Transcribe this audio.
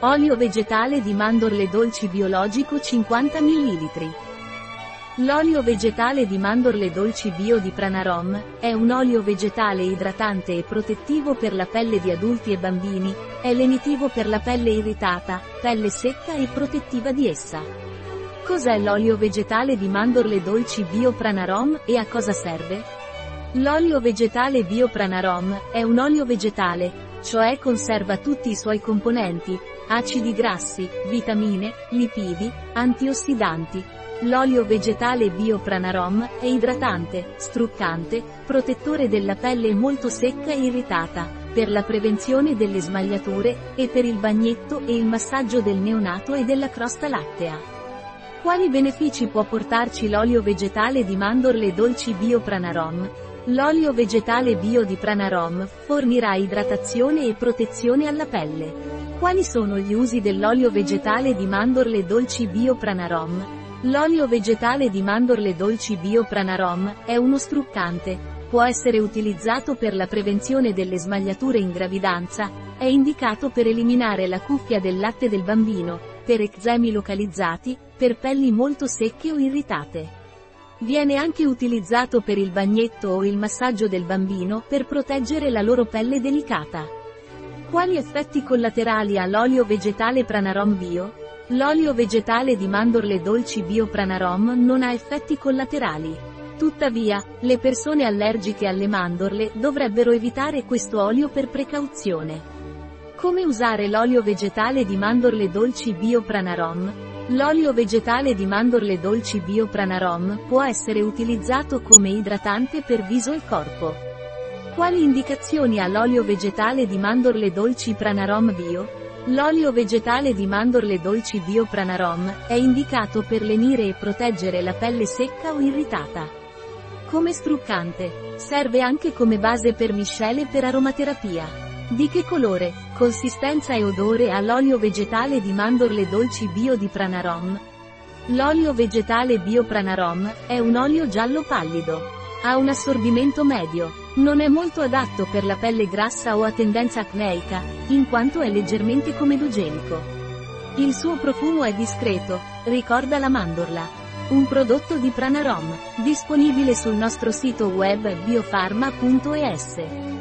Olio vegetale di mandorle dolci biologico 50 ml. L'olio vegetale di mandorle dolci bio di Pranarom, è un olio vegetale idratante e protettivo per la pelle di adulti e bambini, è lenitivo per la pelle irritata, pelle secca e protettiva di essa. Cos'è l'olio vegetale di mandorle dolci bio Pranarom e a cosa serve? L'olio vegetale bio Pranarom, è un olio vegetale, cioè conserva tutti i suoi componenti, acidi grassi, vitamine, lipidi, antiossidanti. L'olio vegetale Biopranarom è idratante, struccante, protettore della pelle molto secca e irritata, per la prevenzione delle smagliature, e per il bagnetto e il massaggio del neonato e della crosta lattea. Quali benefici può portarci l'olio vegetale di mandorle dolci Biopranarom? L'olio vegetale bio di Pranarom fornirà idratazione e protezione alla pelle. Quali sono gli usi dell'olio vegetale di mandorle dolci bio Pranarom? L'olio vegetale di mandorle dolci bio Pranarom è uno struccante, può essere utilizzato per la prevenzione delle smagliature in gravidanza, è indicato per eliminare la cuffia del latte del bambino, per eczemi localizzati, per pelli molto secche o irritate. Viene anche utilizzato per il bagnetto o il massaggio del bambino per proteggere la loro pelle delicata. Quali effetti collaterali ha l'olio vegetale Pranarom Bio? L'olio vegetale di mandorle dolci Bio Pranarom non ha effetti collaterali. Tuttavia, le persone allergiche alle mandorle dovrebbero evitare questo olio per precauzione. Come usare l'olio vegetale di mandorle dolci Bio Pranarom? L'olio vegetale di mandorle dolci Bio Pranarom può essere utilizzato come idratante per viso e corpo. Quali indicazioni ha l'olio vegetale di mandorle dolci Pranarom Bio? L'olio vegetale di mandorle dolci Bio Pranarom è indicato per lenire e proteggere la pelle secca o irritata. Come struccante. Serve anche come base per miscele per aromaterapia. Di che colore, consistenza e odore ha l'olio vegetale di mandorle dolci bio di Pranarom? L'olio vegetale bio Pranarom è un olio giallo pallido. Ha un assorbimento medio. Non è molto adatto per la pelle grassa o a tendenza acneica, in quanto è leggermente comedogenico. Il suo profumo è discreto, ricorda la mandorla. Un prodotto di Pranarom, disponibile sul nostro sito web biofarma.es.